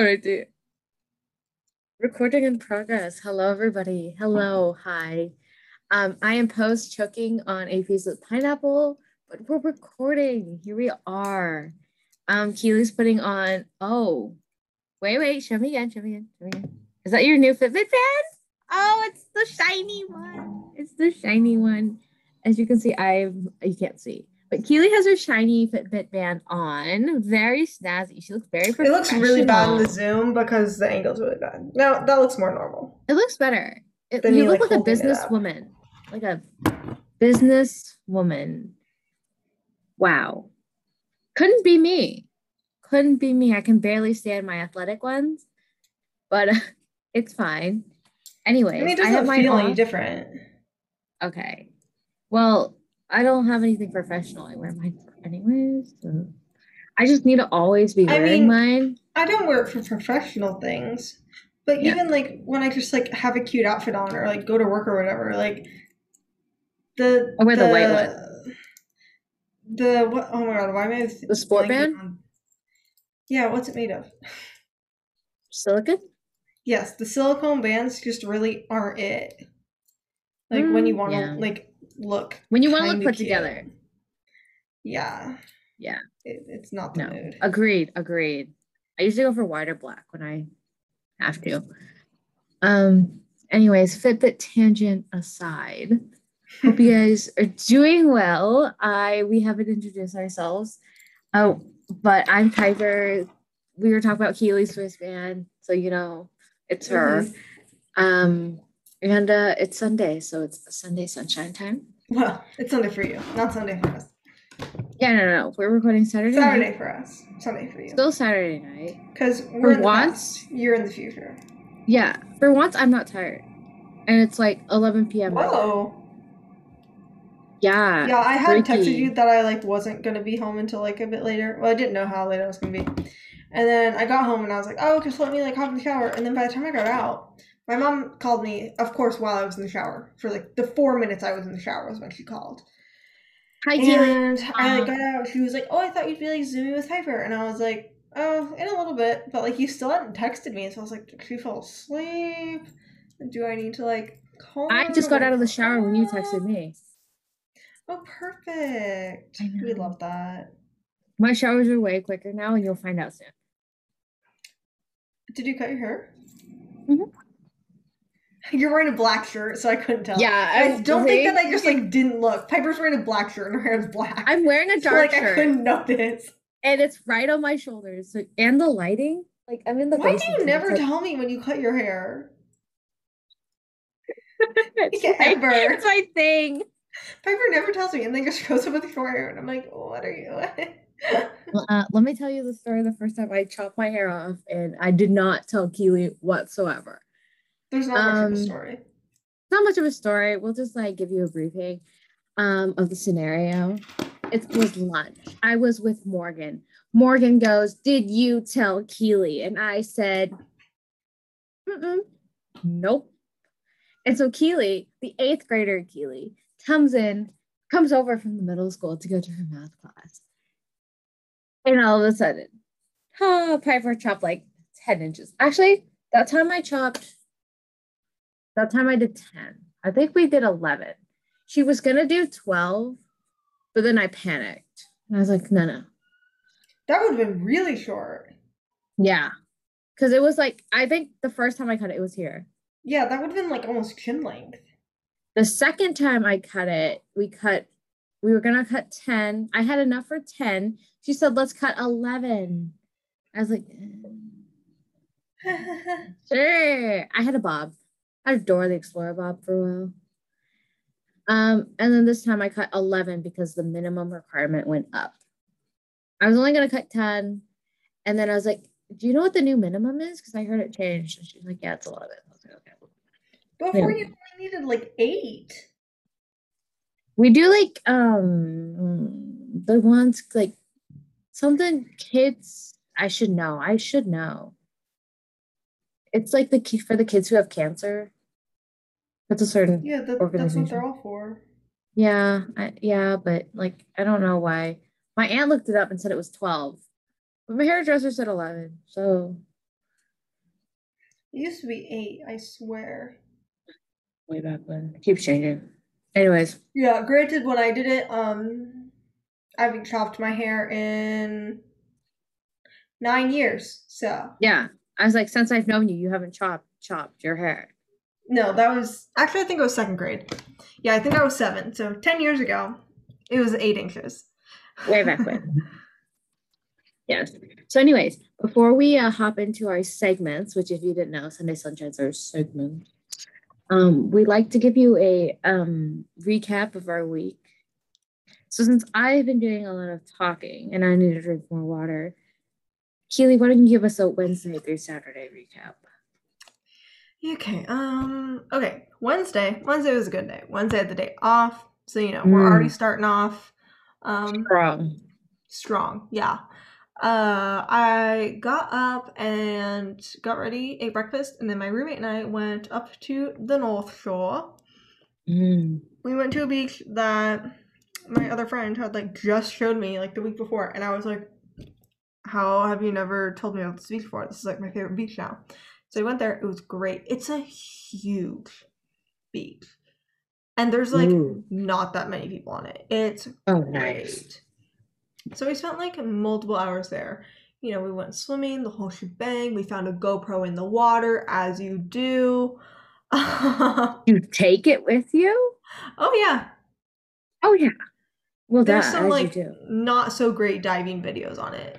All right, dude. Recording in progress. Hello, everybody. Hello. Hi. Um, I am post choking on a piece of pineapple, but we're recording. Here we are. Um, Keely's putting on. Oh, wait, wait. Show me again. Show me again. Show me again. Is that your new Fitbit band? Oh, it's the shiny one. It's the shiny one. As you can see, I've you can't see, but Keely has her shiny Fitbit band on. Very snazzy. She looks very pretty. It looks really bad in the zoom because the angle's really bad. No, that looks more normal. It looks better. It, Than you look like, like a businesswoman. Like a businesswoman. Wow. Couldn't be me. Couldn't be me. I can barely stand my athletic ones, but it's fine. Anyway, I mean, it I have doesn't feel any off. different. Okay. Well, I don't have anything professional. I wear mine anyways. So. I just need to always be I wearing mean, mine. I don't wear it for professional things, but Yeah. even like when I just like have a cute outfit on or like go to work or whatever, like the I wear the white one. The what? Oh my god! Why am I The sport band? on- Yeah, what's it made of? Silicon? Yes, the silicone bands just really aren't it. Like when you Mm, want to yeah. like look. When you want to look put cute. together. Yeah. Yeah. It, it's not the No. mood. Agreed. Agreed. I usually go for white or black when I have to. Um. Anyways, Fitbit tangent aside, hope you guys are doing well. I we haven't introduced ourselves. Oh, but I'm Piper. We were talking about Keely's wristband, so you know it's her. Mhm. Um, and uh, it's Sunday, so it's Sunday sunshine time. Well, it's Sunday for you, not Sunday for us. Yeah, no, no, no. We're recording Saturday. night. Saturday for us. Sunday for you. Still Saturday night. Because we're the once- past, you're in the future. Yeah, for once I'm not tired, and it's like 11 p.m. Whoa. Yeah, Yeah, I had texted freaky. you that I like wasn't gonna be home until like a bit later. Well, I didn't know how late I was gonna be. And then I got home and I was like, oh, just let me like hop in the shower. And then by the time I got out, my mom called me, of course, while I was in the shower. For like the four minutes I was in the shower was when she called. Hi. And I like Um, got out. She was like, "Oh, I thought you'd be like zooming with Piper," and I was like, "Oh, in a little bit." But like, you still hadn't texted me, so I was like, "Did she fall asleep? Do I need to like call?" I just got out of the shower when you texted me. Oh, perfect. We love that. My showers are way quicker now, and you'll find out soon. Did you cut your hair? Mhm. You're wearing a black shirt, so I couldn't tell. Yeah, I I- don't think that I just like didn't look. Piper's wearing a black shirt and her hair is black. I'm wearing a So, dark like I couldn't notice. and it's right on my shoulders. So, and the lighting, like I'm in the. Why do you never like- tell me when you cut your hair? it's, Yeah, my, ever. it's my thing. Piper never tells me, and then just goes up with the hair, and I'm like, "What are you?" Uh, let me tell you the story. The first time I chopped my hair off, and I did not tell Keely whatsoever. There's not much of Um, a story. not much of a story. We'll just like give you a briefing um, of the scenario. It was lunch. I was with Morgan. Morgan goes, "Did you tell Keely?" And I said, Mm-mm, "Nope." And so Keely, the eighth grader Keely, comes in, comes over from the middle school to go to her math class, and all of a sudden, oh, Piper chopped like ten inches. Actually, that time I chopped that time I did 10. I think we did 11. She was going to do 12, but then I panicked. And I was like, no, no. That would have been really short. Yeah. Because it was like, I think the first time I cut it, it was here. Yeah, that would have been like almost chin length. The second time I cut it, we cut, we were going to cut 10. I had enough for 10. She said, let's cut 11. I was like, Sure. I had a bob. I had a Dora the Explorer bob for a while. Um, and then this time I cut 11 because the minimum requirement went up. I was only going to cut 10. And then I was like, do you know what the new minimum is? Because I heard it changed. And she's like, yeah, it's 11. I was like, okay. Before you only needed like eight. We do like um the ones like something kids I should know. I should know. It's like the ki- for the kids who have cancer. That's a certain Yeah, that, that's what they're all for. Yeah, I, yeah, but like I don't know why. My aunt looked it up and said it was 12. But my hairdresser said 11. So It used to be eight, I swear. Way back when. Keeps changing. Anyways. Yeah, granted, when I did it, um, I haven't chopped my hair in nine years. So yeah, I was like, since I've known you, you haven't chopped chopped your hair. No, that was actually I think it was second grade. Yeah, I think I was seven. So ten years ago, it was eight inches. Way back when. yes. So, anyways, before we uh, hop into our segments, which if you didn't know, Sunday Sunshine's our segment. Um, we like to give you a um, recap of our week. So since I've been doing a lot of talking and I need to drink more water, Keely, why don't you give us a Wednesday through Saturday recap? Okay. Um. Okay. Wednesday. Wednesday was a good day. Wednesday had the day off, so you know we're mm. already starting off. Um, strong. Strong. Yeah. Uh, I got up and got ready, ate breakfast, and then my roommate and I went up to the North Shore. Mm. We went to a beach that my other friend had like just showed me like the week before, and I was like, "How have you never told me about this beach before? This is like my favorite beach now." So we went there. It was great. It's a huge beach, and there's like Ooh. not that many people on it. It's oh nice. So we spent like multiple hours there. You know, we went swimming, the whole shebang. We found a GoPro in the water, as you do. you take it with you? Oh yeah. Oh yeah. Well, there's that, some like not so great diving videos on it,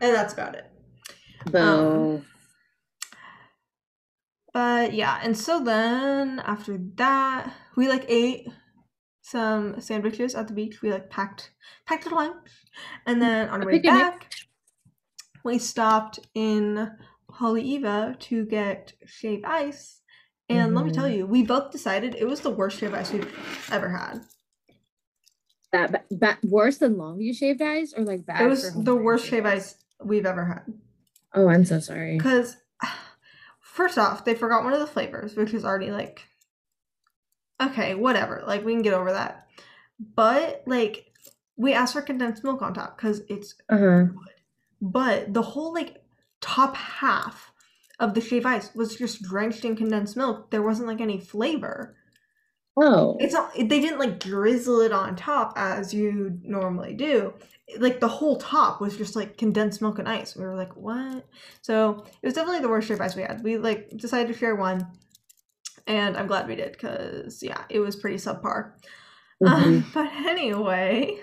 and that's about it. Um, but yeah, and so then after that, we like ate some sandwiches at the beach. We like packed packed a lunch, and then on our way back, we stopped in Haleiwa to get shaved ice. And mm-hmm. let me tell mm-hmm. you, we both decided it was the worst shaved ice we've ever had. That bad, worse than Longview shaved ice, or like bad? It was the worst shaved ice we've ever had. Oh, I'm so sorry. Because first off, they forgot one of the flavors, which was already like okay, whatever. Like we can get over that. But like we asked for condensed milk on top because it's uh-huh. good. But the whole like top half of the shave ice was just drenched in condensed milk. There wasn't like any flavor. Oh. It's not they didn't like drizzle it on top as you normally do. Like the whole top was just like condensed milk and ice. We were like, what? So it was definitely the worst shave ice we had. We like decided to share one and I'm glad we did because yeah, it was pretty subpar. Mm-hmm. Um, but anyway,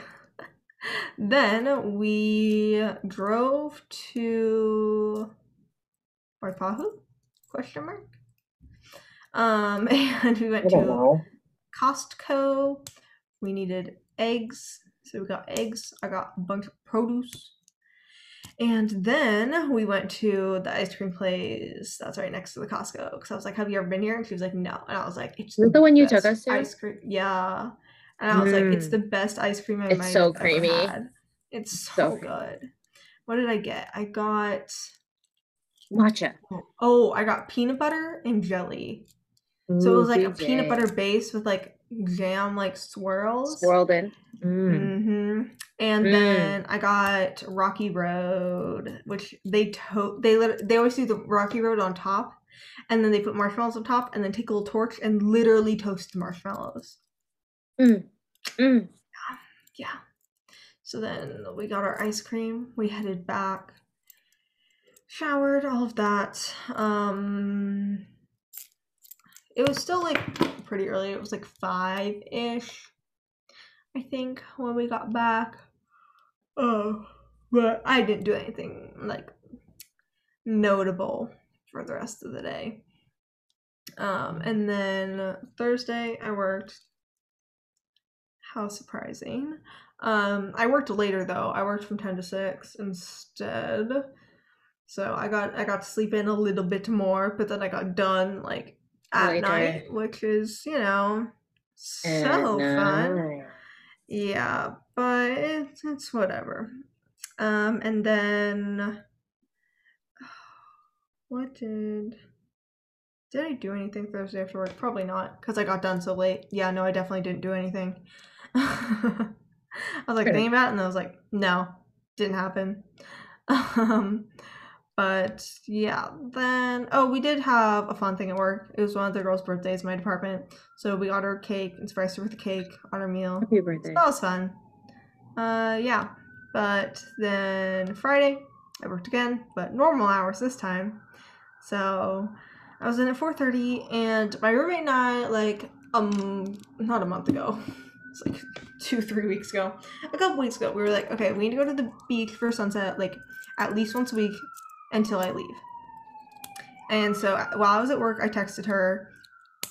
then we drove to Waipahu? Question mark. Um, and we went to know. Costco. We needed eggs, so we got eggs. I got a bunch of produce. And then we went to the ice cream place that's right next to the Costco. Because I was like, "Have you ever been here?" And she was like, "No." And I was like, "It's the, the one you took us to." Ice cream, yeah. And I was mm. like, "It's mm. the best ice cream I've ever had. It's so creamy. Had. It's so, so good." What did I get? I got matcha. Oh, I got peanut butter and jelly. Ooh, so it was like a peanut butter base with like jam like swirls swirled in. Mm. Mm-hmm. And mm. then I got Rocky Road, which they to they lit- they always do the Rocky Road on top, and then they put marshmallows on top, and then take a little torch and literally toast the marshmallows. Mm. Mm. Yeah. So then we got our ice cream. We headed back, showered, all of that. Um, it was still like pretty early. It was like five ish, I think, when we got back. Oh, but I didn't do anything like notable for the rest of the day. Um, and then Thursday I worked. How surprising. Um, I worked later though. I worked from ten to six instead. So I got I got to sleep in a little bit more, but then I got done like at Later. night, which is, you know, so fun. Yeah, but it's, it's whatever. Um, and then what did did I do anything Thursday after work? Probably not, because I got done so late. Yeah, no, I definitely didn't do anything. I was like thinking about it, and I was like, no, didn't happen. Um, but yeah, then oh, we did have a fun thing at work. It was one of the girls' birthdays in my department, so we got her cake and surprised her with a cake on her meal. Happy So birthday. that was fun. Uh, yeah, but then Friday I worked again, but normal hours this time. So I was in at four thirty, and my roommate and I like um not a month ago. It's like two three weeks ago, a couple weeks ago. We were like, okay, we need to go to the beach for sunset like at least once a week until I leave. And so uh, while I was at work, I texted her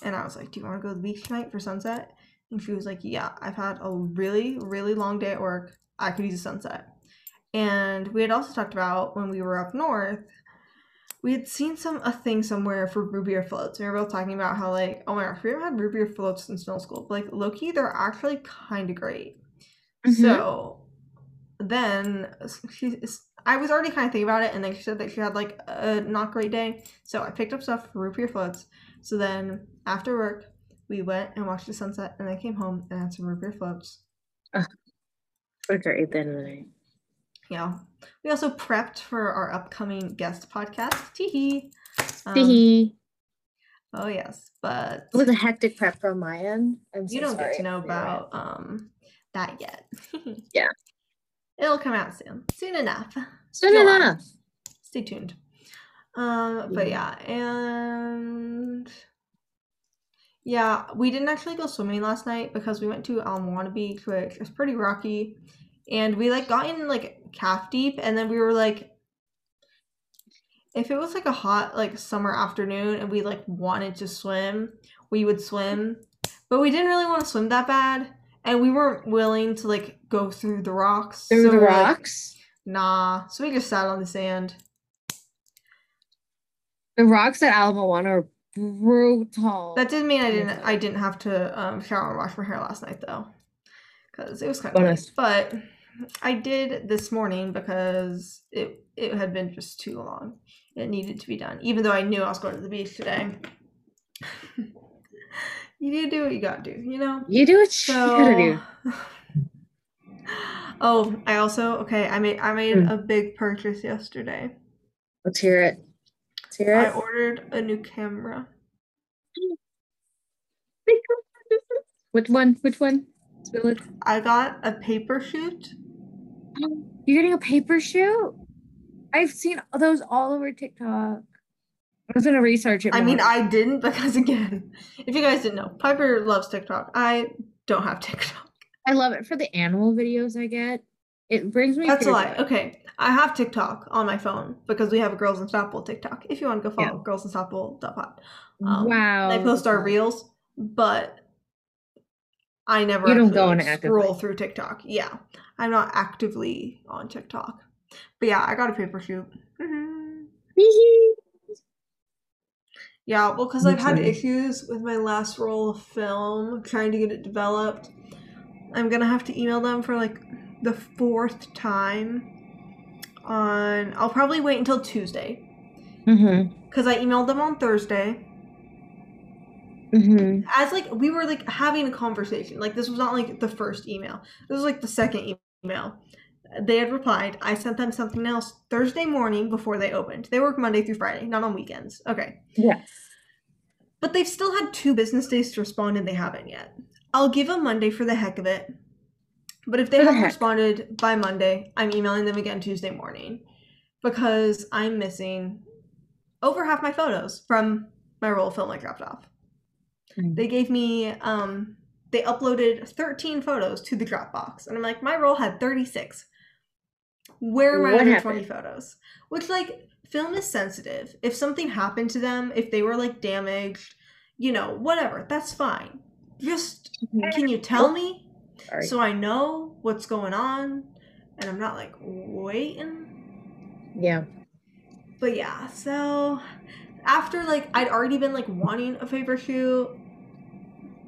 and I was like, Do you want to go to the beach tonight for sunset? And she was like, Yeah, I've had a really, really long day at work. I could use a sunset. And we had also talked about when we were up north, we had seen some a thing somewhere for root beer floats. We were both talking about how like, oh my gosh, we haven't had root beer floats since middle school. But like lowkey, they're actually kind of great. Mhm. So then she, I was already kind of thinking about it, and then she said that she had like a not great day. So I picked up stuff for root beer floats. So then after work, we went and watched the sunset, and I came home and had some root beer floats. Okay, at the end of the night. Yeah. We also prepped for our upcoming guest podcast. Teehee. Um, Teehee. oh yes, but It was a hectic prep from my end. I'm so you don't get to know about um that yet. Yeah. It'll come out soon. Soon enough. Soon July. enough. Stay tuned. Um, but Yeah. yeah, and yeah, we didn't actually go swimming last night because we went to Ala Moana Beach, which is pretty rocky, and we like got in like calf deep, and then we were like, if it was like a hot like summer afternoon and we like wanted to swim, we would swim, but we didn't really want to swim that bad, and we weren't willing to like go through the rocks. Through so the we're like, rocks. nah, so we just sat on the sand. the rocks at Ala Moana are brutal. That didn't mean I didn't. I didn't have to um, shower and wash my hair last night though, because it was kind of nice. But I did this morning because it it had been just too long. It needed to be done, even though I knew I was going to the beach today. you do do what you gotta do, you know. you do what you gotta do. So. Oh, I also okay. I made I made Hmm. a big purchase yesterday. Let's hear it. Let's hear it. I ordered a new camera. Which one? Which one? Spill it. I got a paper shoot. You're getting a paper shoot? I've seen those all over TikTok. I was gonna research it. I mean. I didn't because again, if you guys didn't know, Piper loves TikTok. I don't have TikTok. I love it for the animal videos I get. It brings me. That's a lie. joy. Okay, I have TikTok on my phone because we have a Girls Unstoppable TikTok. If you want to go follow Girls Unstoppable.pod. Um, wow. They post our reels, but I never You don't go on scroll actively. through TikTok. Yeah, I'm not actively on TikTok. But yeah, I got a paper shoot. Yeah, well, because I've had issues with my last roll of film, trying to get it developed. I'm gonna have to email them for like the fourth time. On, I'll probably wait until Tuesday Mm-hmm. because I emailed them on Thursday. Mm-hmm. As like we were like having a conversation. Like this was not like the first email. This was like the second email. They had replied. I sent them something else Thursday morning before they opened. They work Monday through Friday, not on weekends. Okay. Yes. But they've still had two business days to respond and they haven't yet. I'll give them Monday for the heck of it. But if they haven't heck. responded by Monday, I'm emailing them again Tuesday morning because I'm missing over half my photos from my roll film I dropped off. Mm. They gave me um they uploaded 13 photos to the Dropbox and I'm like my roll had 36. Where are my What other happened? 20 photos? Which like film is sensitive. If something happened to them, if they were like damaged, you know, whatever, that's fine. Just can you tell me Sorry. so I know what's going on and I'm not like waiting? yeah. But yeah, so after like I'd already been like wanting a paper shoot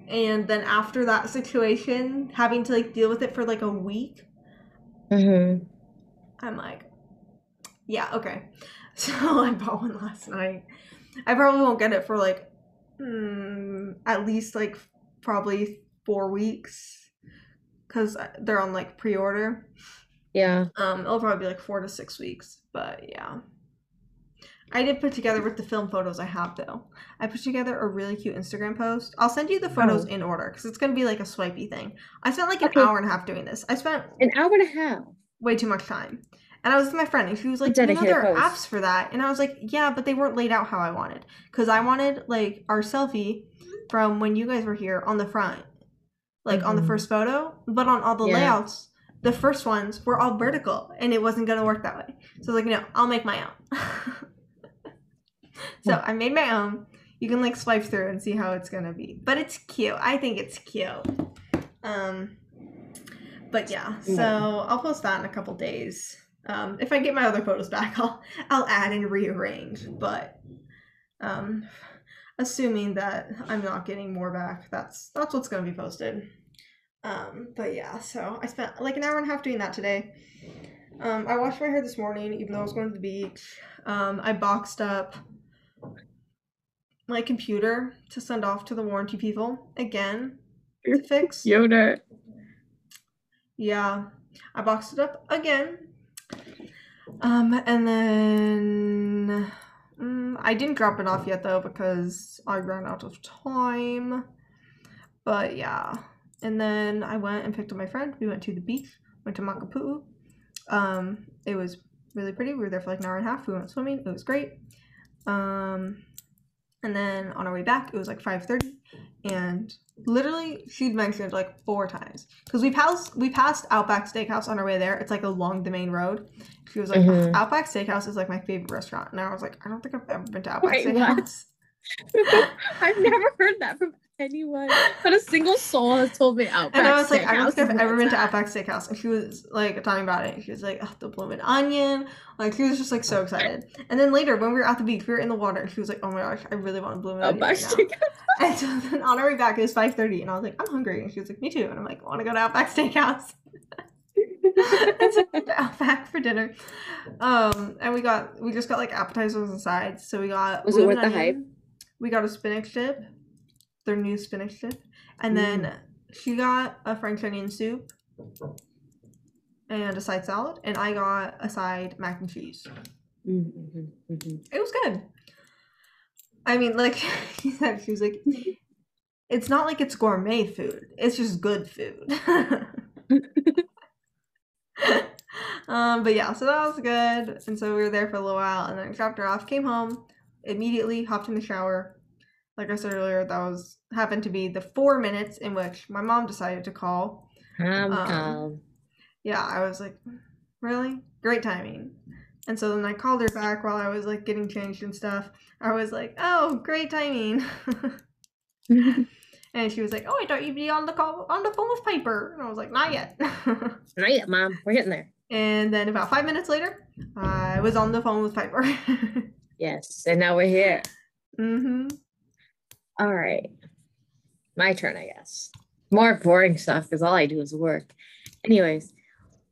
and then after that situation, having to like deal with it for like a week, Mm-hmm. I'm like, yeah, okay. So I bought one last night. I probably won't get it for like mm, at least like probably four weeks because they're on like pre-order. Yeah. Um, it'll probably be like four to six weeks, but yeah. I did put together with the film photos I have though. I put together a really cute Instagram post. I'll send you the photos Oh. in order because it's gonna be like a swipey thing. I spent like an Okay. hour and a half doing this. I spent An hour and a half. Way too much time. And I was with my friend, and she was like, "You know, there are post. apps for that." And I was like, "Yeah, but they weren't laid out how I wanted, because I wanted like our selfie from when you guys were here on the front, like on the Mhm. first photo, but on all the Yeah. layouts, the first ones were all vertical, and it wasn't gonna work that way. So I was like, "No, I'll make my own." so I made my own. You can like swipe through and see how it's gonna be, but it's cute. I think it's cute. Um, but yeah, so Yeah. I'll post that in a couple days. Um, if I get my other photos back, I'll I'll add and rearrange. But um, assuming that I'm not getting more back, that's that's what's gonna be posted. Um, but yeah, so I spent like an hour and a half doing that today. Um, I washed my hair this morning, even though I was going to the beach. Um, I boxed up my computer to send off to the warranty people again to fix. Yoda. Yeah, I boxed it up again. Um, and then mm, I didn't drop it off yet though because I ran out of time. But yeah, and then I went and picked up my friend. We went to the beach, went to Makapu'u. Um, it was really pretty. We were there for like an hour and a half. We went swimming. It was great. Um, and then on our way back, it was like five thirty, and literally she'd mentioned like four times because we passed we passed Outback Steakhouse on our way there. It's like along the main road. She was like, Mhm. Outback Steakhouse is like my favorite restaurant, and I was like, I don't think I've ever been to Outback Wait? Steakhouse. I've never heard that from anyone. Not a single soul has told me Outback. And I was like, I don't think I've ever been to. Outback Steakhouse. And she was like talking about it. She was like, oh, the blooming onion. Like she was just like so excited. And then later when we were at the beach, we were in the water, and she was like, oh my gosh, I really want a blooming onion. Outback Right. Steakhouse. And so then on our way back, it was five thirty, and I was like, I'm hungry, and she was like, me too. And I'm like, I want to go to Outback Steakhouse? and so we went to Outback for dinner. Um, and we got we just got like appetizers and sides. So we got Was it worth blooming the hype? We got a spinach dip, their new spinach dip, and then she got a French onion soup and a side salad, and I got a side mac and cheese. Mhm, mhm, mhm. It was good. I mean, like she said, she was like, it's not like it's gourmet food. It's just good food. um, but yeah, so that was good. And so we were there for a little while, and then I dropped her off, came home, immediately hopped in the shower. Like I said earlier, that was happened to be the four minutes in which my mom decided to call. Calm, Um. Yeah, I was like, really? Great timing. And so then I called her back while I was like getting changed and stuff. I was like, oh, great timing. and she was like, oh, I thought you'd be on the call on the phone with Piper. And I was like, not yet. Not yet, mom. We're getting there. and then about five minutes later, I was on the phone with Piper. Yes, and now we're here. mm-hmm. All right. My turn, I guess. More boring stuff because all I do is work. Anyways,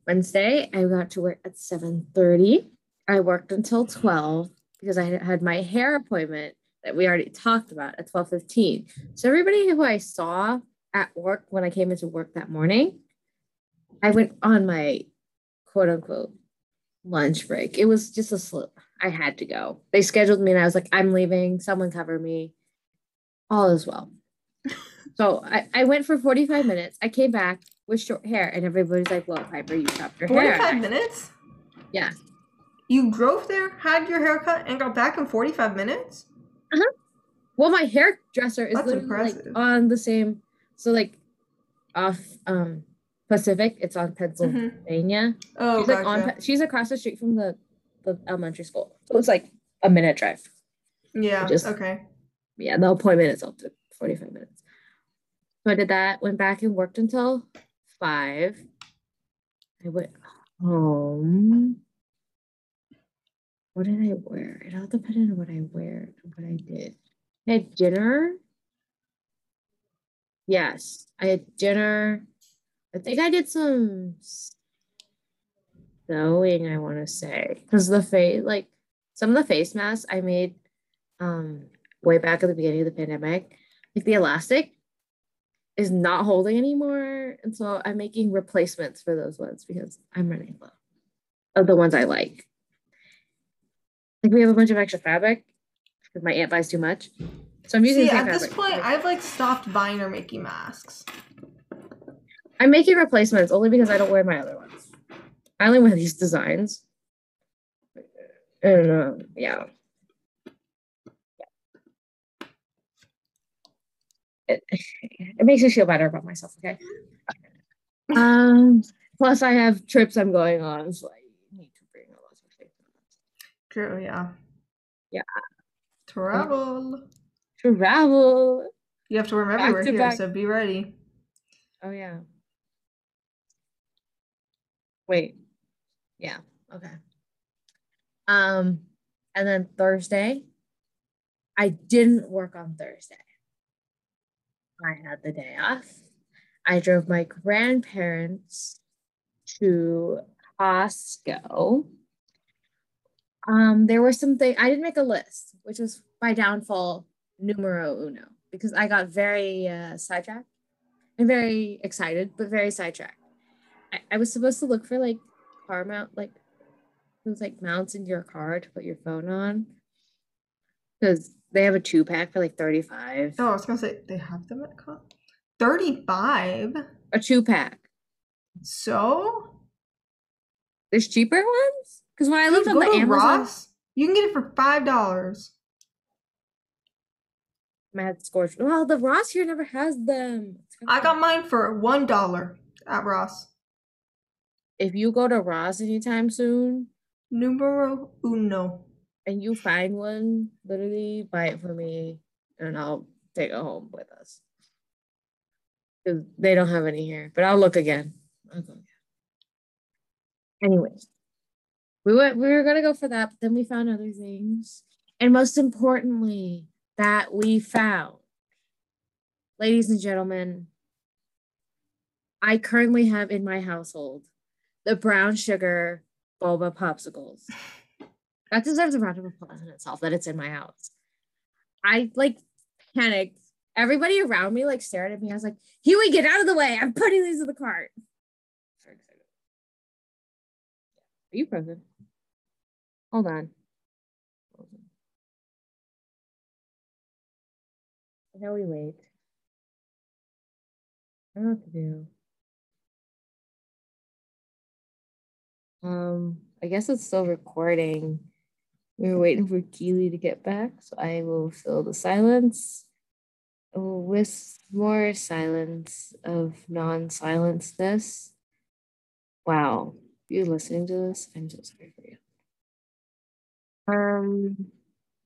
Wednesday I got to work at 7:30. I worked until 12 because I had my hair appointment that we already talked about at 12:15. So everybody who I saw at work when I came into work that morning, I went on my quote unquote lunch break. It was just a slip. I had to go. They scheduled me and I was like, I'm leaving. Someone cover me all is well. So I, I went for 45 minutes. I came back with short hair, and everybody's like, Well, Piper, you chopped your hair. 45 minutes? Yeah. You drove there, had your haircut, and got back in 45 minutes? Uh huh. Well, my hairdresser is That's literally like on the same, so like off um Pacific, it's on Mhm. Pennsylvania. Oh, she's like gotcha. Pe- she's across the street from the, the elementary school. So it's like a minute drive. yeah, just- okay. Yeah, the appointment itself took 45 minutes. So I did that, went back and worked until five. I went home. What did I wear? It all depended on what I wear what I did. I had dinner. Yes, I had dinner. I think I did some sewing, I want to say. Because the face, like some of the face masks I made um way back at the beginning of the pandemic, like the elastic is not holding anymore. And so I'm making replacements for those ones because I'm running low of the ones I like. Like we have a bunch of extra fabric because my aunt buys too much. So I'm using See, the at same this point, I've like stopped buying or making masks. I'm making replacements only because I don't wear my other ones. I only wear these designs. And uh, yeah. It, it makes me feel better about myself, okay? Um plus I have trips I'm going on, so I need to bring a lot of things. True, yeah. Yeah. Travel. Travel. You have to remember Back everywhere to here, back. so be ready. Oh yeah. Wait. Yeah. Okay. Um, and then Thursday, I didn't work on Thursday. I had the day off. I drove my grandparents to Costco. Um, there were some things I didn't make a list, which was my downfall numero uno, because I got very uh, sidetracked and very excited, but very sidetracked. I, I was supposed to look for like car mount, like those like mounts in your car to put your phone on, because they have a two pack for like thirty five. Oh, I was gonna say they have them at con 35. A two pack. So There's cheaper ones. Because when I looked on the Amazon, Ross. You can get it for five dollars. Mad had scorched. Well, the Ross here never has them. I got mine for one dollar at Ross. If you go to Ross anytime soon Numero uno. And you find one, literally buy it for me, and I'll take it home with us. 'Cause they don't have any here, but I'll look again. Again. Anyways, we went. We were gonna go for that, but then we found other things, and most importantly, that we found, ladies and gentlemen, I currently have in my household the brown sugar boba popsicles. That deserves a round of applause in itself that it's in my house. I like panicked. Everybody around me like stared at me. I was like, Huey, get out of the way. I'm putting these in the cart. Are you frozen? Hold on. Hold on. I know we wait. I don't know what to do. Um, I guess it's still recording. We were waiting for Keely to get back, so I will fill the silence with more silence of non-silenceness. Wow, you listening to this? I'm so sorry for you. Um,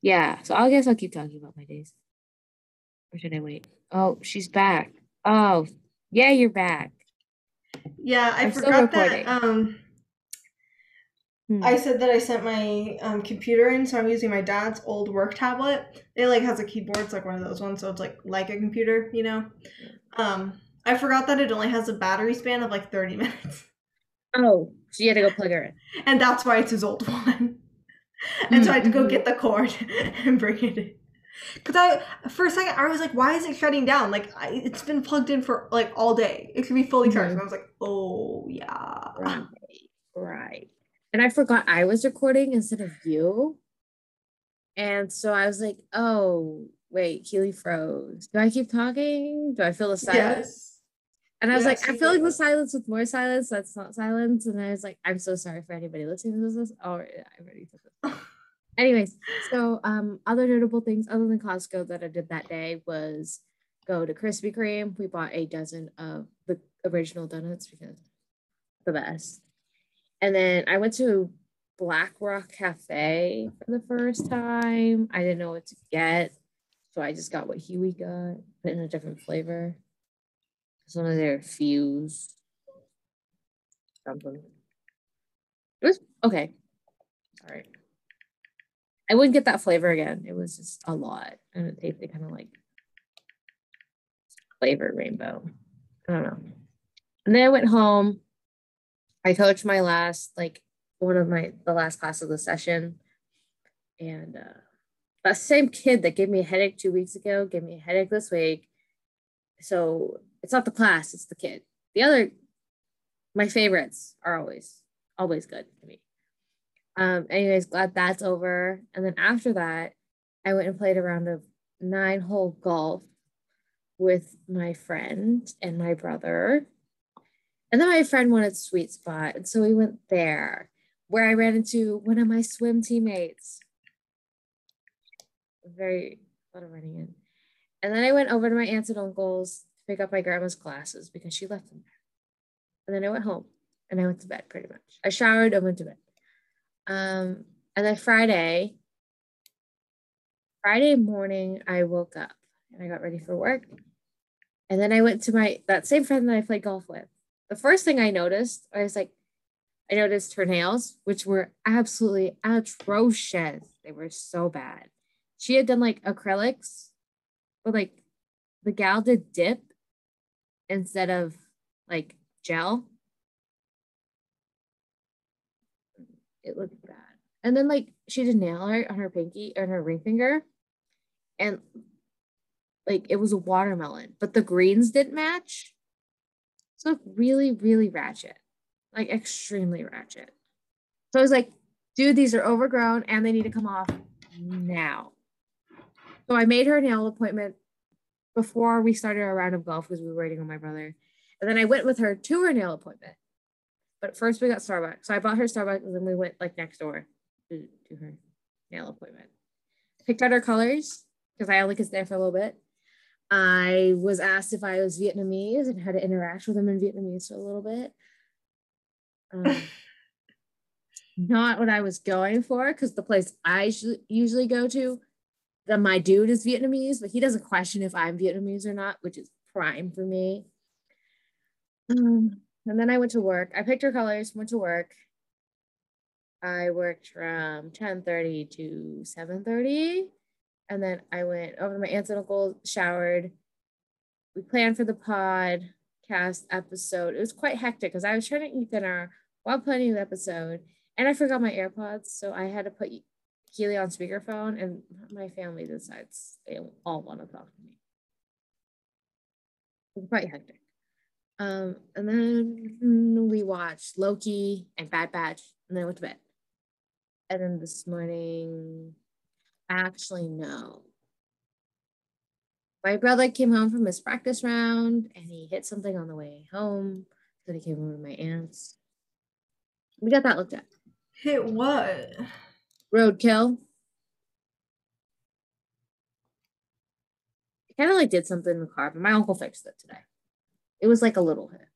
yeah. So I guess I'll keep talking about my days. Or should I wait? Oh, she's back. Oh, yeah, you're back. Yeah, I I'm forgot that. Um, Hmm. I said that I sent my um, computer in, so I'm using my dad's old work tablet. It like has a keyboard, it's like one of those ones, so it's like like a computer, you know. Um, I forgot that it only has a battery span of like 30 minutes, Oh, so you had to go plug her in. and that's why it's his old one. and so I had to go Mhm. get the cord and bring it in. Cause I for a second I was like, why is it shutting down? Like I, it's been plugged in for like all day. It could be fully charged. Mhm. And I was like, oh yeah. Right. Right. And I forgot I was recording instead of you. And so I was like, oh, wait, Keely froze. Do I keep talking? Do I feel the silence? Yes. And I was Yes, like, I feel like the silence with more silence. That's not silence. And I was like, I'm so sorry for anybody listening to this. Oh, yeah, I already said this. Anyways, so um, other notable things other than Costco that I did that day was go to Krispy Kreme. We bought a dozen of the original donuts because the best. And then I went to Black Rock Cafe for the first time. I didn't know what to get. So I just got what Huey got, but in a different flavor. It's one of their fuse something. It was okay. All right. I wouldn't get that flavor again. It was just a lot. And it tasted kind of like flavor rainbow. I don't know. And then I went home. I coached my last, like one of my the last class of the session. And uh that same kid that gave me a headache two weeks ago gave me a headache this week. So it's not the class, it's the kid. The other my favorites are always always good to me. Um, anyways, glad that's over. And then after that, I went and played a round of nine hole golf with my friend and my brother. And then my friend wanted sweet spot. And so we went there where I ran into one of my swim teammates. Very a lot of running in. And then I went over to my aunts and uncles to pick up my grandma's glasses because she left them there. And then I went home and I went to bed pretty much. I showered and went to bed. Um, and then Friday, Friday morning, I woke up and I got ready for work. And then I went to my that same friend that I played golf with. The first thing I noticed, I was like, I noticed her nails, which were absolutely atrocious. They were so bad. She had done like acrylics, but like the gal did dip instead of like gel. It looked bad. And then like she did nail art on her pinky on her ring finger. And like it was a watermelon, but the greens didn't match. So really, really ratchet. Like extremely ratchet. So I was like, dude, these are overgrown and they need to come off now. So I made her a nail appointment before we started our round of golf because we were waiting on my brother. And then I went with her to her nail appointment. But first we got Starbucks. So I bought her Starbucks and then we went like next door to, to her nail appointment. Picked out her colors because I only could stay for a little bit. I was asked if I was Vietnamese and had to interact with them in Vietnamese for a little bit. Um, not what I was going for because the place I usually go to, the my dude is Vietnamese, but he doesn't question if I'm Vietnamese or not, which is prime for me. Um, and then I went to work. I picked her colors, went to work. I worked from 10:30 to 7:30. And then I went over to my aunt's and uncles, showered. We planned for the podcast episode. It was quite hectic because I was trying to eat dinner while planning the episode. And I forgot my AirPods. So I had to put Keely on speakerphone. And my family decides they all want to talk to me. It was quite hectic. Um, and then we watched Loki and Bad Batch, and then I went to bed. And then this morning, actually, no. My brother came home from his practice round and he hit something on the way home. So he came over to my aunt's. We got that looked at. Hit what? Roadkill. kind of like did something in the car, but my uncle fixed it today. It was like a little hit.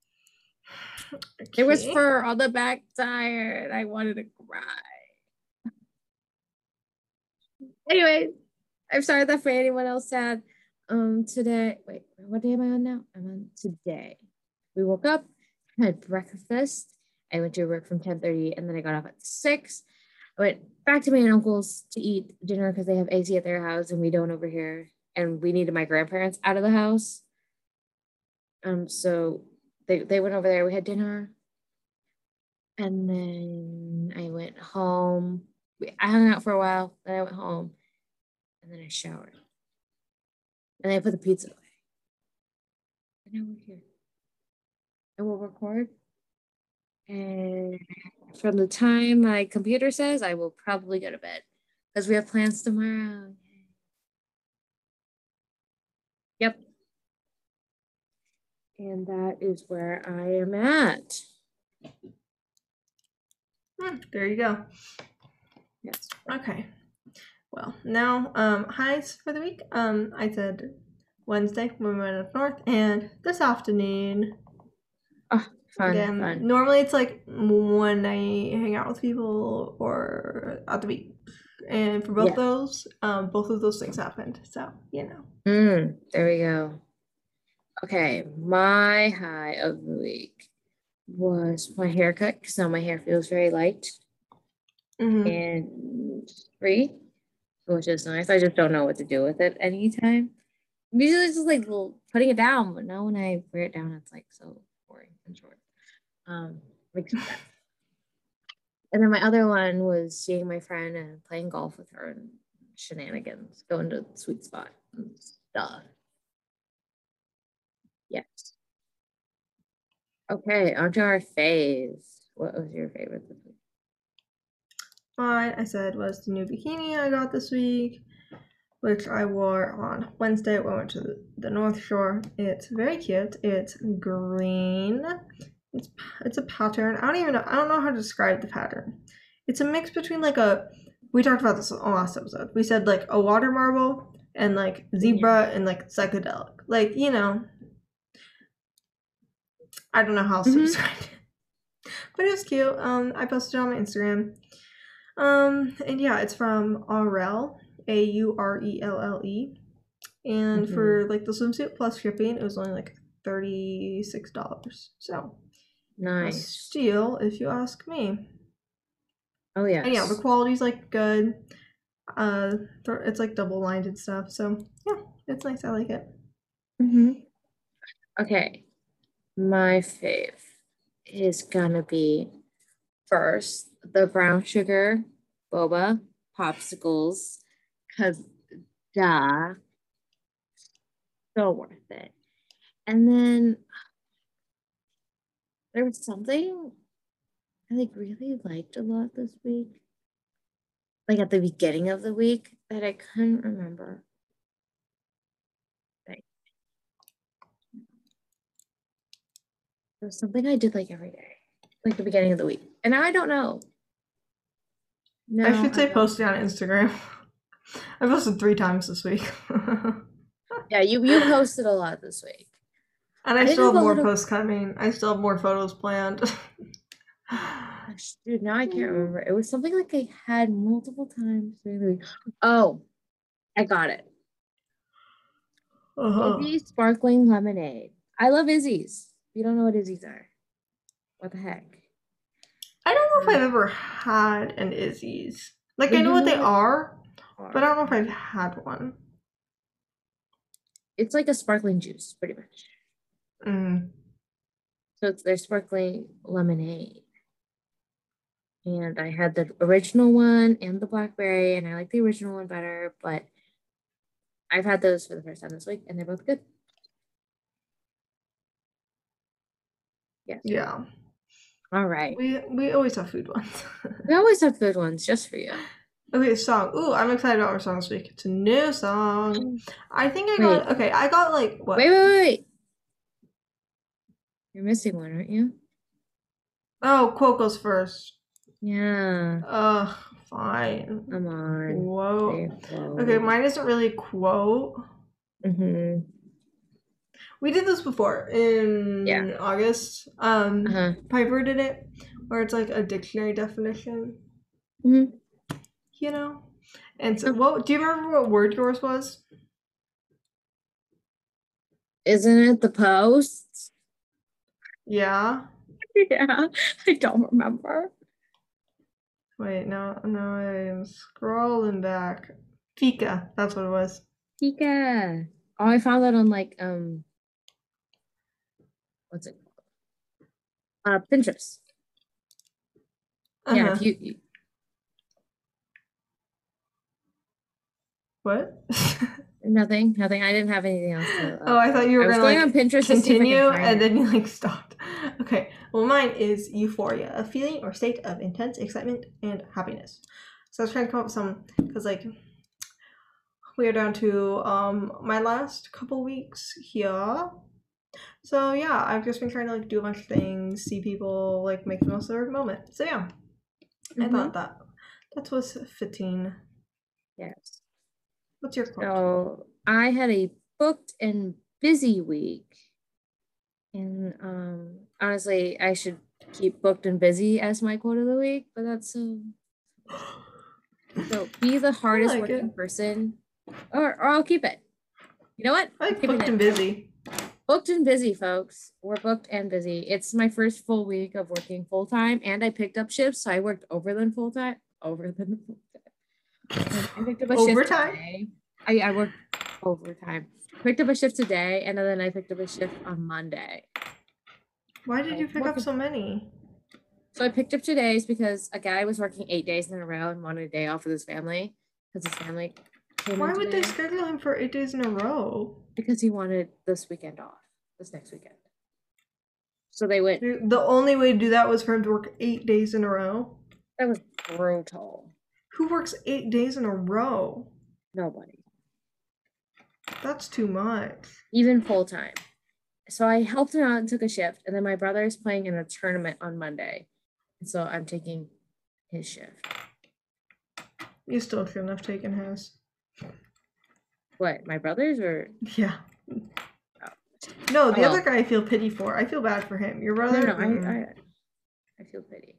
Okay. There was fur on the back tire, and I wanted to cry. Anyways, I'm sorry that for anyone else sad. Um, today, wait, what day am I on now? I'm on today. We woke up, had breakfast. I went to work from 10:30, and then I got off at six. I went back to my uncle's to eat dinner because they have AC at their house, and we don't over here. And we needed my grandparents out of the house. Um, so they, they went over there, we had dinner. And then I went home. I hung out for a while, then I went home. And then I showered. And I put the pizza away. And now we're here. And we'll record. And from the time my computer says, I will probably go to bed because we have plans tomorrow. Yep. And that is where I am at. Hmm, there you go. Yes. Okay. Well, now um highs for the week. Um I said Wednesday when we went up north and this afternoon. Oh, fun, again, fun. Normally it's like when I hang out with people or at the beach. And for both yeah. those, um, both of those things happened. So, you know. Mm, there we go. Okay, my high of the week was my haircut because now my hair feels very light mm-hmm. and free, which is nice. I just don't know what to do with it anytime. Usually it's just like putting it down, but now when I wear it down, it's like so boring and short. Um, makes. And then my other one was seeing my friend and playing golf with her and shenanigans, going to the sweet spot and stuff. Yes. Okay, onto our phase. What was your favorite? Mine, I said, was the new bikini I got this week, which I wore on Wednesday when we went to the, North Shore. It's very cute. It's green. It's it's a pattern. I don't even know. I don't know how to describe the pattern. It's a mix between like a. We talked about this on the last episode. We said like a water marble and like zebra and like psychedelic. Like you know. I don't know how else to Mhm. describe it but it was cute. Um, I posted it on my Instagram. Um, and yeah, it's from Aurelle, A U R E L L E, and Mhm. for like the swimsuit plus shipping, it was only like thirty six dollars. So Nice. steal, if you ask me. Oh yeah. And yeah, the quality's like good. Uh, it's like double lined and stuff. So yeah, it's nice. I like it. Mm-hmm. Okay. My fave is gonna be first the brown sugar boba popsicles, cause duh, so worth it. And then there was something I like really liked a lot this week, like at the beginning of the week that I couldn't remember. It was something I did like every day, like the beginning of the week. And now I don't know. No, I should say don't. posting on Instagram. I posted three times this week. Yeah, you you posted a lot this week. And I, I still have more little- posts coming. I still have more photos planned. Dude, now I can't remember. It was something like I had multiple times during the week. Oh, I got it. Uh-huh. Izze sparkling lemonade. I love Izze's. If you don't know what Izze's are, what the heck? Don't know if I've ever had an Izze's. Like I know what they are, but I don't know if I've had one. It's like a sparkling juice, pretty much. Mm. So it's their sparkling lemonade. And I had the original one and the blackberry, and I like the original one better, but I've had those for the first time this week, and they're both good. Yes. Yeah, All right. we we always have food ones. We always have food ones just for you. okay, song. Ooh, I'm excited about our song this week. It's a new song. I think I got. Okay, I got like what? Wait, wait, wait. You're missing one, aren't you? Oh, quote goes first. Yeah. Ugh, fine. Come on. Whoa. Okay, mine isn't really quote. Mm-hmm. We did this before in Yeah. August. Um, Uh-huh. Piper did it, where it's like a dictionary definition, Mhm. you know. And so, what do you remember? What word yours was? Isn't it the post? Yeah. yeah. I don't remember. Wait, no, no, I'm scrolling back. Fika, that's what it was. Pika. Oh, I found that on like um what's it called? Uh Pinterest. Yeah, Uh-huh. if you, you What? nothing, nothing. I didn't have anything else to oh, I thought you were gonna going like on Pinterest to see if I could continue, and then you like stopped. Okay, well, mine is euphoria, a feeling or state of intense excitement and happiness. So I was trying to come up with some because like we are down to um my last couple weeks here. So yeah, I've just been trying to like do a bunch of things, see people, like make the most of their moment. So yeah, I Mhm. thought that that was fitting. Yes. What's your quote? So I had a booked and busy week. And um honestly, I should keep booked and busy as my quote of the week, but that's so so be the hardest like working it. person. Or or I'll keep it. You know what? I like booked and busy. Booked and busy, folks. We're booked and busy. It's my first full week of working full time, and I picked up shifts, so I worked over than full time. Over than full time. I picked up a shift Overtime? today. I, I worked overtime. Picked up a shift today, and then I picked up a shift on Monday. Why did you pick up so many? So I picked up today's because a guy was working eight days in a row and wanted a day off with his family because his family Why would they schedule him for eight days in a row? because he wanted this weekend off, this next weekend. So they went The only way to do that was for him to work eight days in a row. That was brutal. Who works eight days in a row? Nobody. That's too much. Even full time. So I helped him out and took a shift. And then my brother is playing in a tournament on Monday. And so I'm taking his shift. You still shouldn't have taken his. What, my brother's or Yeah. No, the Oh, other guy I feel pity for. I feel bad for him. Your brother. no, mm, I, I I feel pity.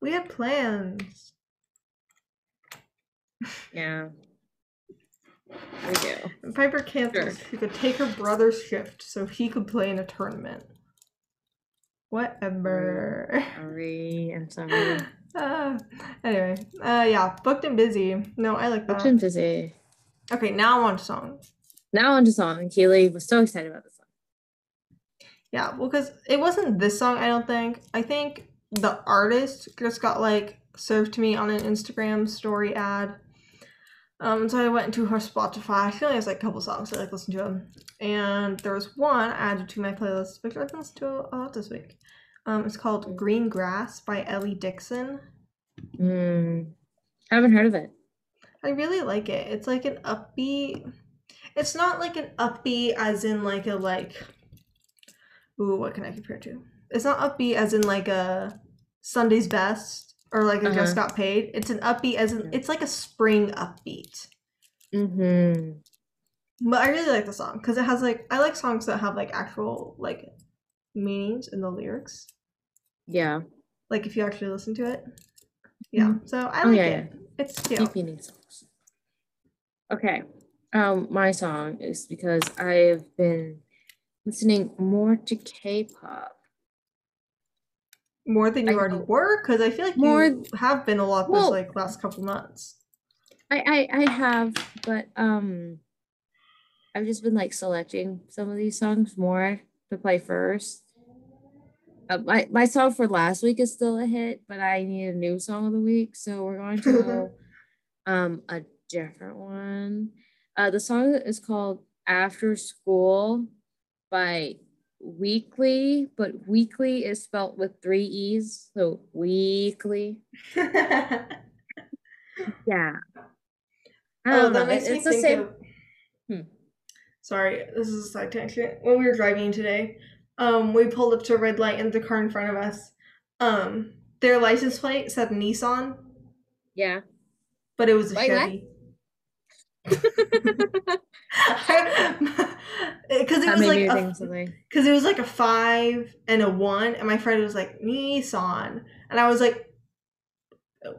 we had plans. Yeah. We do. And Piper canceled. She could take her brother's shift so he could play in a tournament. Whatever. Sorry. I'm sorry. Uh, anyway, uh, yeah, booked and busy. No, I like Booked that. and busy. Okay, now on to songs. Now on to song. Keely was so excited about this song. Yeah, well, because it wasn't this song, I don't think. I think the artist just got like served to me on an Instagram story ad. Um, and so I went into her Spotify. She only has like a couple songs I like listen to them. And there was one added to my playlist, which I've listened to a lot this week. Um, it's called Green Grass by Ellie Dixon. Mm, I haven't heard of it. I really like it. It's like an upbeat. It's not like an upbeat as in like a like. Ooh, what can I compare to? It's not upbeat as in like a Sunday's Best or like a Just Got Paid. It's an upbeat as in it's like a spring upbeat. Mm-hmm. But I really like the song because it has like I like songs that have like actual like meanings in the lyrics. Yeah. Like if you actually listen to it. Yeah. So I Oh, like yeah, it. It's cute. Songs. Okay. Um, my song is because I've been listening more to K-pop. More than you I already were, because I feel like More- you have been a lot this like last couple months. I, I I have, but um, I've just been like selecting some of these songs more to play first. Uh, my my song for last week is still a hit, but I need a new song of the week, so we're going to go um a different one. Uh, the song is called "After School" by Weeekly, but Weeekly is spelled with three e's, so Weeekly. Yeah. Oh, that know. makes it- me It's the think same. of. Hmm. Sorry, this is a side tangent. When we were driving today, um, we pulled up to a red light, and the car in front of us, um, their license plate said Nissan, Yeah. but it was a Wait, what? Chevy. Because it that was made like a, think something. because it was like a five and a one, and my friend was like Nissan, and I was like,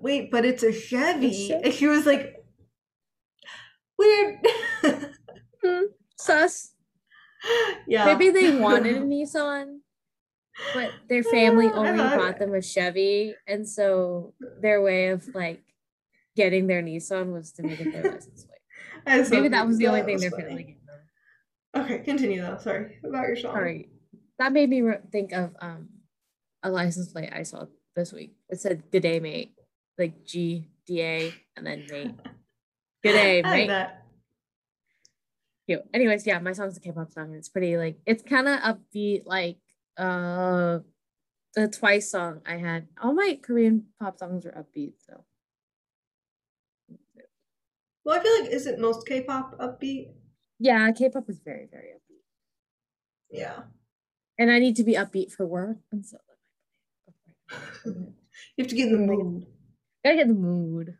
wait, but it's a Chevy, Chevy. and she was like, weird. Sus. yeah, Maybe they wanted a Nissan, but their family only bought them a Chevy, and so their way of like getting their Nissan was to make it their license plate. Maybe that was the only thing their funny. family gave them. Okay, continue though. Sorry about your song. Sorry, that made me think of um a license plate I saw this week. It said "Good day, mate," like G D A and then mate. Good day, mate. Cute. Anyways, yeah, my song's a K-pop song. It's pretty like it's kind of upbeat, like uh the Twice song I had. All my Korean pop songs are upbeat, so Well, I feel like isn't most K-pop upbeat? yeah, K-pop is very very upbeat, Yeah. and I need to be upbeat for work, and so You have to get in the mood. gotta get in the mood.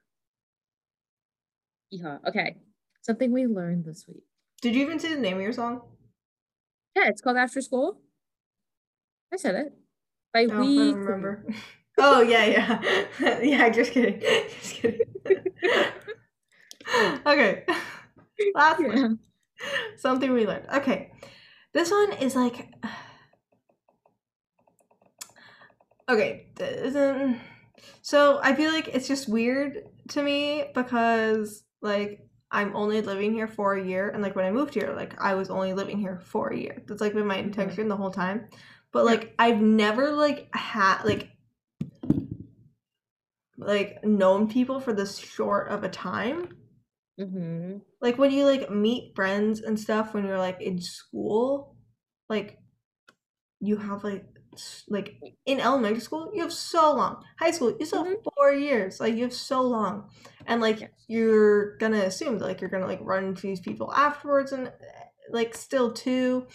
Yeah. Okay. Something we learned this week. Did you even say the name of your song? Yeah, it's called After School. I said it. By Oh, I we. don't remember. oh yeah, yeah, yeah. Just kidding. Just kidding. okay. Last Yeah. one. Something we learned. Okay. This one is like. Okay. So I feel like it's just weird to me because like I'm only living here for a year, and like when I moved here, like I was only living here for a year. That's like been my intention the whole time. But like I've never like had like like known people for this short of a time Mm-hmm. like when you like meet friends and stuff when you're like in school like you have like like in elementary school you have so long. High school you still have Mhm. four years. Like you have so long. And like Yes. you're gonna assume that like you're gonna like run into these people afterwards and like still too.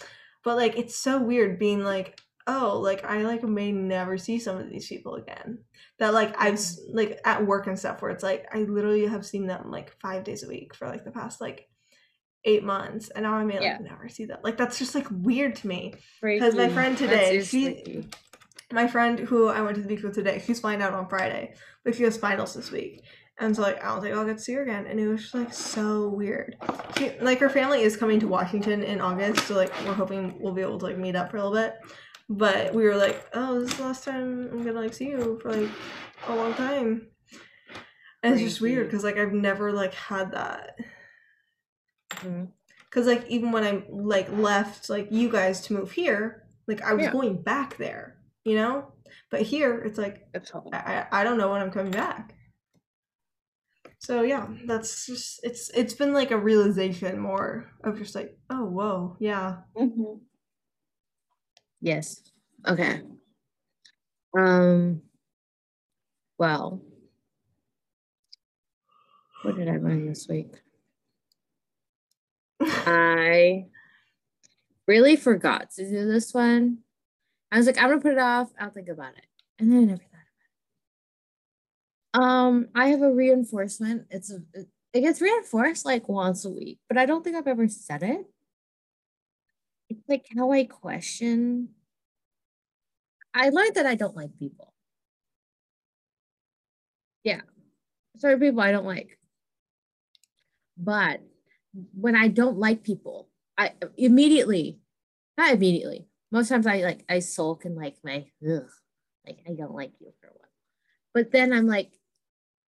But like it's so weird being like oh like i like may never see some of these people again. That like i've like at work and stuff where it's like i literally have seen them like five days a week for like the past like eight months and now i may like Yeah. never see that like that's just like weird to me Because my friend today, she- freaky. my friend who I went to the beach with today, she's flying out on Friday, but she has finals this week. And so like I don't think I'll get to see her again. And it was just like so weird. She like her family is coming to Washington in August, so like we're hoping we'll be able to like meet up for a little bit. But we were like, oh, this is the last time I'm gonna like see you for like a long time. And it's just weird because like I've never like had that. Mhm. Cause like even when I like left like you guys to move here, like I was Yeah. going back there, you know. But here it's like It's. I I don't know when I'm coming back. So yeah, that's just it's it's been like a realization more of just like oh whoa yeah Mhm. Yes. Okay. Um. Well, what did I learn this week? I really forgot to do this one. I was like, I'm gonna put it off. I'll think about it, and then I never thought about it. Um, I have a reinforcement. It's a it, it gets reinforced like once a week, but I don't think I've ever said it. It's like how I question. I learned that I don't like people. Yeah, certain people I don't like. But when I don't like people, I immediately, not immediately. Most times I like I sulk and like my ugh, like I don't like you for while. But then I'm like,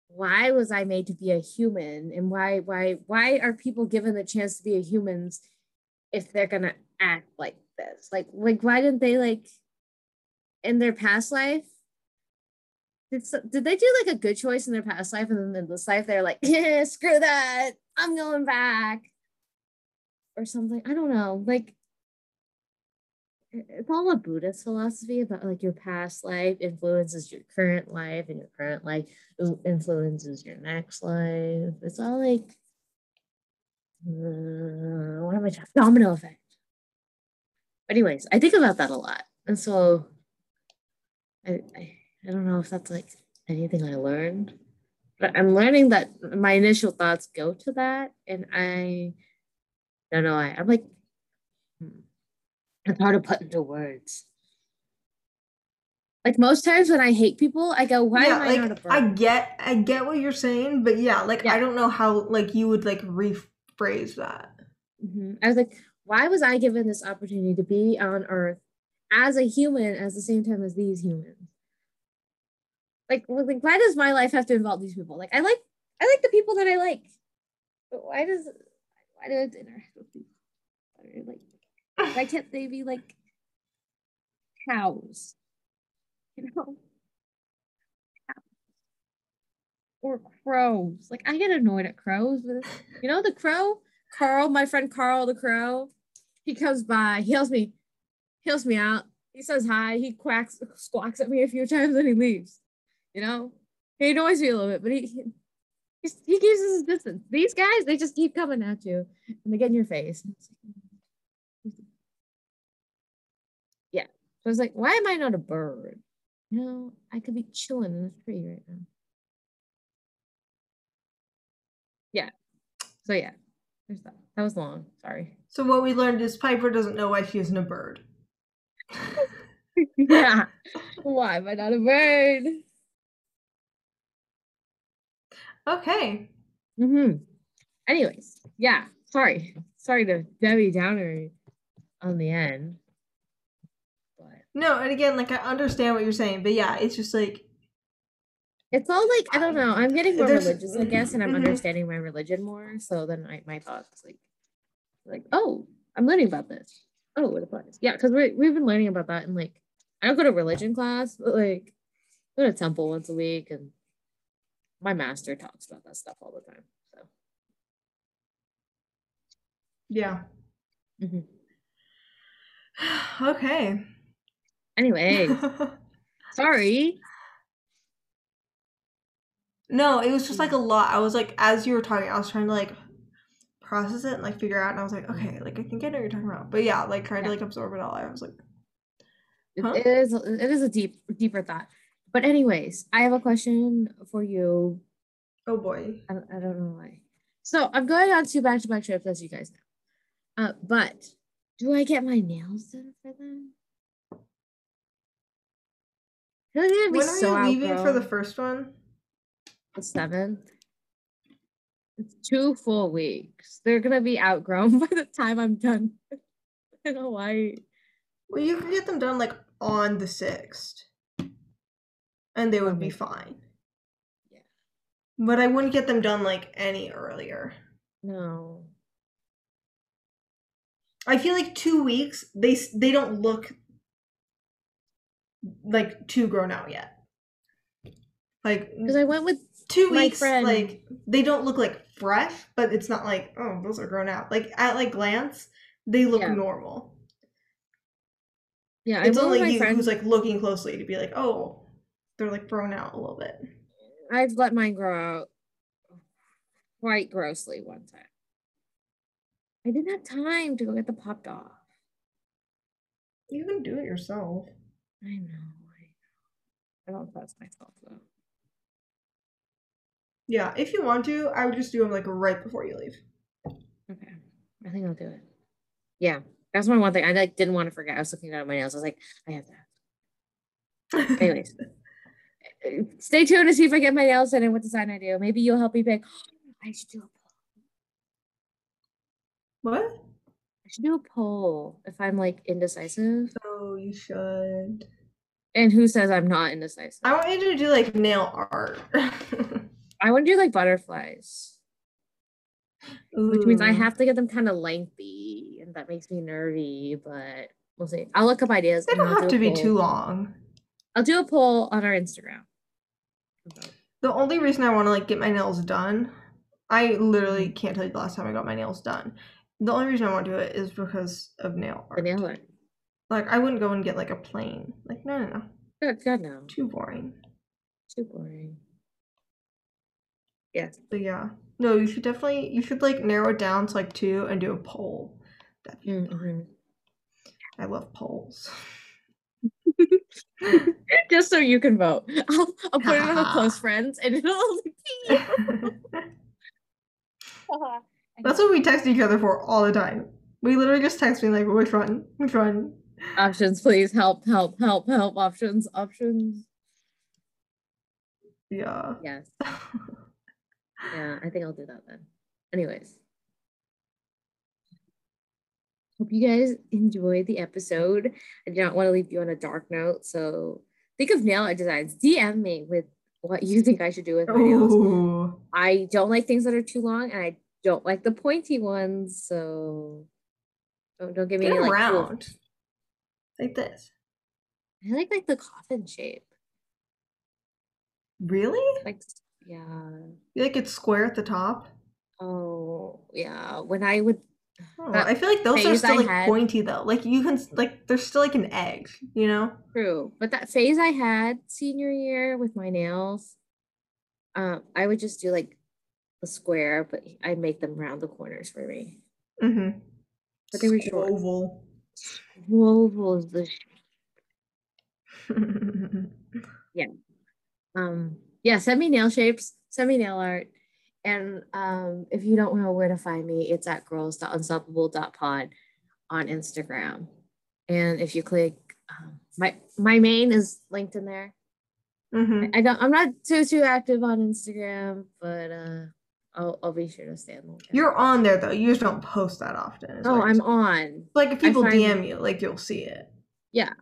why was I made to be a human? And why why why are people given the chance to be a humans if they're gonna act like this? Like like why didn't they like in their past life? Did, did they do like a good choice in their past life and then in this life they're like, yeah, screw that, I'm going back or something? I don't know. Like it's all a Buddhist philosophy about like your past life influences your current life and your current life influences your next life. It's all like uh, what am I talking? Domino effect. Anyways, I think about that a lot, and so I, I I don't know if that's like anything I learned, but I'm learning that my initial thoughts go to that, and I don't know. I I'm like hmm, it's hard to put into words. Like most times when I hate people, I go, "Why yeah am I not a like bird?" I get I get what you're saying, but yeah like Yeah. I don't know how like you would like rephrase that. Mhm. I was like, why was I given this opportunity to be on Earth as a human at the same time as these humans? Like, like, why does my life have to involve these people? Like, I like, I like the people that I like, but why does, why do I have to interact with people? Like, why can't they be like cows? You know, or crows. Like, I get annoyed at crows, but you know the crow Carl, my friend Carl the crow, he comes by, he helps me, he helps me out. He says hi, he quacks, squawks at me a few times, and he leaves. You know, he annoys me a little bit, but he he, he keeps his distance. These guys, they just keep coming at you, and they get in your face. Yeah, so I was like, why am I not a bird? You know, I could be chilling in a tree right now. Yeah. So yeah, there's that. That was long. Sorry. So what we learned is Piper doesn't know why she isn't a bird. yeah. Why am I not a bird? Okay. Mm-hmm. Anyways, yeah. Sorry. Sorry to Debbie Downer on the end. But No, and again, like I understand what you're saying, but yeah, it's just like it's all like I don't know. I'm getting more religious, I guess, and I'm mhm. understanding my religion more. So then I, my thoughts like, like, oh, I'm learning about this. Oh, it applies. Yeah, because we we've been learning about that, and like, I don't go to religion class, but like, I go to temple once a week, and my master talks about that stuff all the time. So. yeah. mhm. Okay. Anyway, sorry. No, it was just like a lot. I was like, as you were talking, I was trying to like process it and like figure out, and I was like, okay, like I think I know what you're talking about. But yeah, like trying to like absorb it all. I was like, Huh? it is it is a deep deeper thought. But anyways, I have a question for you. oh boy. I, I don't know why. So I'm going on two back to back trips, as you guys know. Uh, but do I get my nails done for them? I feel like they're gonna be When are so you leaving for the first one? the seventh. It's two full weeks. They're gonna be outgrown by the time I'm done. I don't know why. Well, you can get them done like on the sixth, and they would be mm-hmm. fine. Yeah. But I wouldn't get them done like any earlier. No. I feel like two weeks. They they don't look like too grown out yet. Like Because I went with two weeks, friend- like they don't look like fresh, but it's not like oh those are grown out. Like at like glance, they look Yeah. normal. yeah, It's only you friend. who's like looking closely to be like oh they're like grown out a little bit. I've let mine grow out quite grossly one time. I didn't have time to go get the popped off. You can do it yourself. I know. I, I don't trust myself though. Yeah, if you want to, I would just do them like right before you leave. Okay. I think I'll do it. Yeah. That's my one thing. I like didn't want to forget. I was looking at my nails. I was like, I have that. Anyways. Stay tuned to see if I get my nails done and what design I do. Maybe you'll help me pick. I should do a poll. what? I should do a poll if I'm like indecisive. Oh, you should. And who says I'm not indecisive? I want you to do like nail art. I want to do like butterflies, which means I have to get them kind of lengthy, and that makes me nervy. But we'll see. I'll look up ideas. They don't have do to be poll. too long. I'll do a poll on our Instagram. The only reason I want to like get my nails done, I literally can't tell you the last time I got my nails done. The only reason I want to do it is because of nail The art. nail art. Like I wouldn't go and get like a plain. Like no, no, no, God, God no. too boring. Too boring. Yes. But yeah, no, you should definitely you should like narrow it down to like two and do a poll. That'd be fun. Mhm. I love polls. Just so you can vote. I'll, I'll put it on the close friends and it'll only be you. That's what we text each other for all the time. We literally just text me like, which one? Which one? options, please. Help, help, help, help. Options, options. Yeah. Yes. Yeah, I think I'll do that then. Anyways. Hope you guys enjoyed the episode. I do not want to leave you on a dark note. So think of nail art designs. DM me with what you think I should do with my nails. Ooh. I don't like things that are too long, and I don't like the pointy ones. So don't don't give me Get like cool- around. Like this. I like like the coffin shape. Really? Like yeah. You like it's square at the top? Oh yeah. When I would Oh, I feel like those are still like had- pointy though. Like you can like they're still like an egg, you know? true, but that phase I had senior year with my nails, um, I would just do like a square, but I'd make them round the corners for me. Mm-hmm. But they were short. Oval. Oval is the yeah. um yeah send me nail shapes send me nail art and um if you don't know where to find me it's at girls.unstoppable.pod on instagram and if you click um, my my main is linked in there mm-hmm. i don't i'm not too too active on instagram but uh i'll, I'll be sure to stay on the. You're on there though. You just don't post that often. oh i'm on like if people DM you, like you'll see it. Yeah.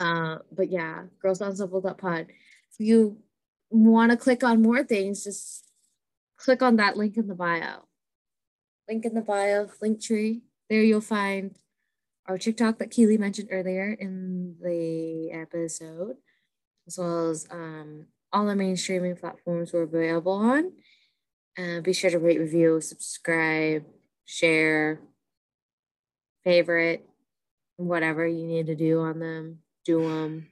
Uh, but yeah, girls.unstoppable.pod. If you want to click on more things, just click on that link in the bio. Link in the bio, link tree. There you'll find our TikTok that Keely mentioned earlier in the episode, as well as um, all the main streaming platforms we're available on. Uh, be sure to rate, review, subscribe, share, favorite, whatever you need to do on them, do them.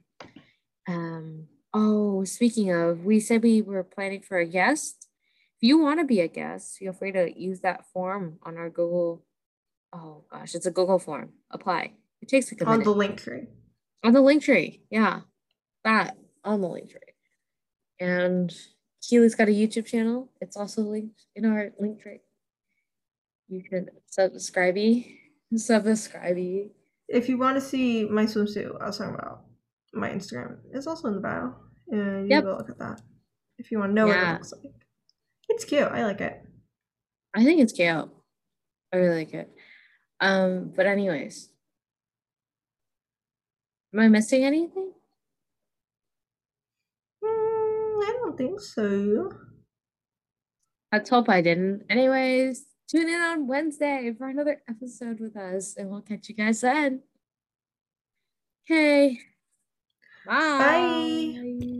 Um, oh, speaking of, we said we were planning for a guest. If you want to be a guest, feel free to use that form on our Google. Oh gosh, it's a Google form. Apply. It takes a on minute. the link tree. on the link tree. Yeah, that on the link tree. And Keely's got a YouTube channel. It's also linked in our link tree. You can subscribe subscribe If you want to see my swimsuit, I was talking about my Instagram is also in the bio, and you Yep. go look at that if you want to know what it looks like. It's cute. I like it. I think it's cute. I really like it. Um, but anyways. Am I missing anything? Mm, I don't think so. Let's hope I didn't. Anyways, tune in on Wednesday for another episode with us, and we'll catch you guys then. Okay. Bye. Bye.